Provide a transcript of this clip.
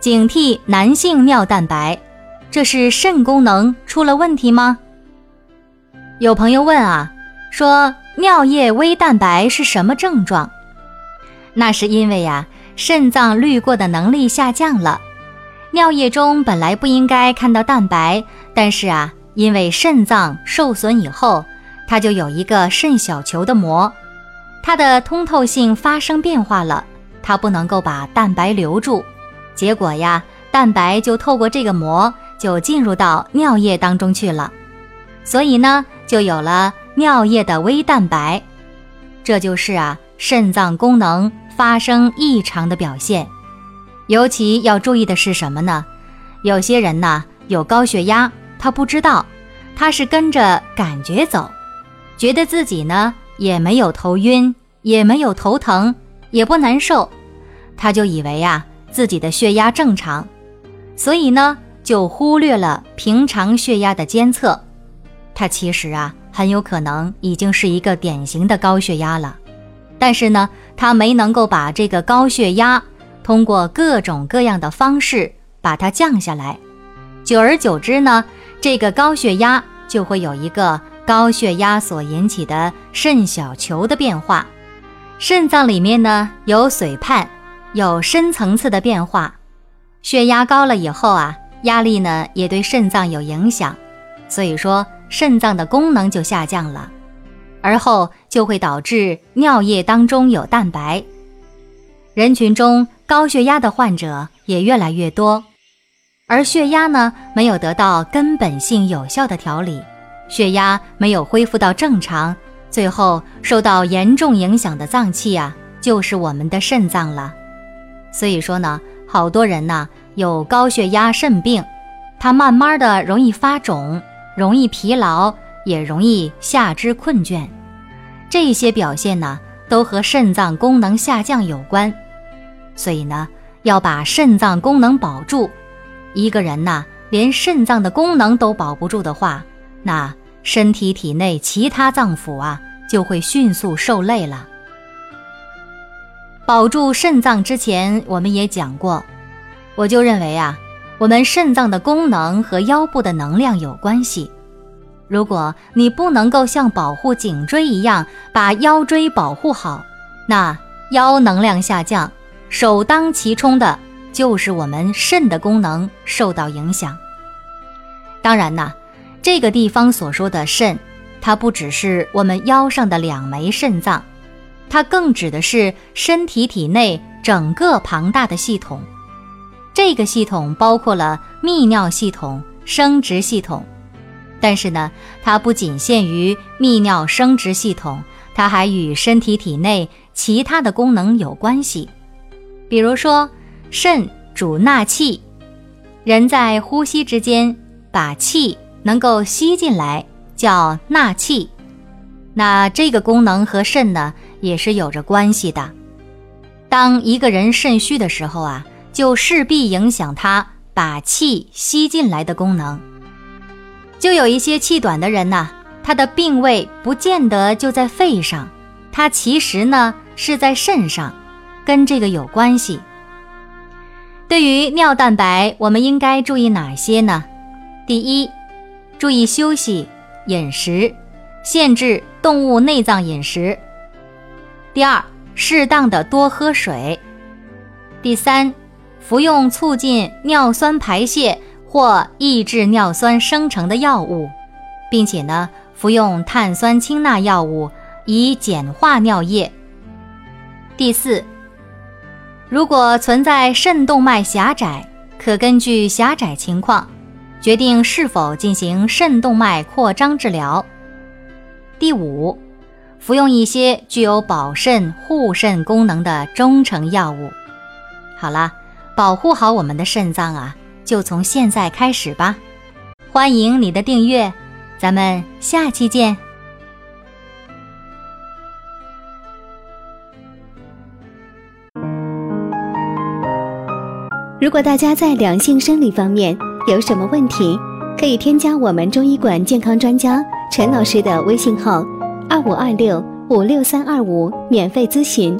警惕男性尿蛋白，这是肾功能出了问题吗？有朋友问啊，说尿液微蛋白是什么症状？那是因为呀，肾脏滤过的能力下降了，尿液中本来不应该看到蛋白，但是啊，因为肾脏受损以后，它就有一个肾小球的膜，它的通透性发生变化了。它不能够把蛋白留住，结果呀，蛋白就透过这个膜就进入到尿液当中去了，所以呢，就有了尿液的微蛋白，这就是啊肾脏功能发生异常的表现。尤其要注意的是什么呢？有些人呢有高血压，他不知道，他是跟着感觉走，觉得自己呢也没有头晕，也没有头疼，也不难受。他就以为呀自己的血压正常，所以呢就忽略了平常血压的监测。他其实啊很有可能已经是一个典型的高血压了，但是呢他没能够把这个高血压通过各种各样的方式把它降下来。久而久之呢，这个高血压就会有一个高血压所引起的肾小球的变化，肾脏里面呢有髓泡。有深层次的变化，血压高了以后啊，压力呢也对肾脏有影响，所以说肾脏的功能就下降了，而后就会导致尿液当中有蛋白。人群中高血压的患者也越来越多，而血压呢没有得到根本性有效的调理，血压没有恢复到正常，最后受到严重影响的脏器啊，就是我们的肾脏了。所以说呢，好多人呢有高血压肾病，他慢慢的容易发肿，容易疲劳，也容易下肢困倦，这些表现呢都和肾脏功能下降有关。所以呢，要把肾脏功能保住。一个人呐，连肾脏的功能都保不住的话，那身体体内其他脏腑啊就会迅速受累了。保住肾脏之前，我们也讲过，我就认为啊，我们肾脏的功能和腰部的能量有关系。如果你不能够像保护颈椎一样把腰椎保护好，那腰能量下降，首当其冲的就是我们肾的功能受到影响。当然呐，这个地方所说的肾，它不只是我们腰上的两枚肾脏。它更指的是身体体内整个庞大的系统，这个系统包括了泌尿系统、生殖系统，但是呢，它不仅限于泌尿生殖系统，它还与身体体内其他的功能有关系。比如说，肾主纳气，人在呼吸之间把气能够吸进来，叫纳气。那这个功能和肾呢？也是有着关系的。当一个人肾虚的时候啊，就势必影响他把气吸进来的功能。就有一些气短的人呐，他的病位不见得就在肺上，他其实呢是在肾上，跟这个有关系。对于尿蛋白，我们应该注意哪些呢？第一，注意休息、饮食，限制动物内脏饮食。第二，适当的多喝水。第三，服用促进尿酸排泄或抑制尿酸生成的药物，并且呢，服用碳酸氢钠药物以简化尿液。第四，如果存在肾动脉狭窄，可根据狭窄情况，决定是否进行肾动脉扩张治疗。第五。服用一些具有保肾护肾功能的中成药物。好了，保护好我们的肾脏啊，就从现在开始吧。欢迎你的订阅，咱们下期见。如果大家在两性生理方面有什么问题，可以添加我们中医馆健康专家陈老师的微信号：二五二六五六三二五，免费咨询。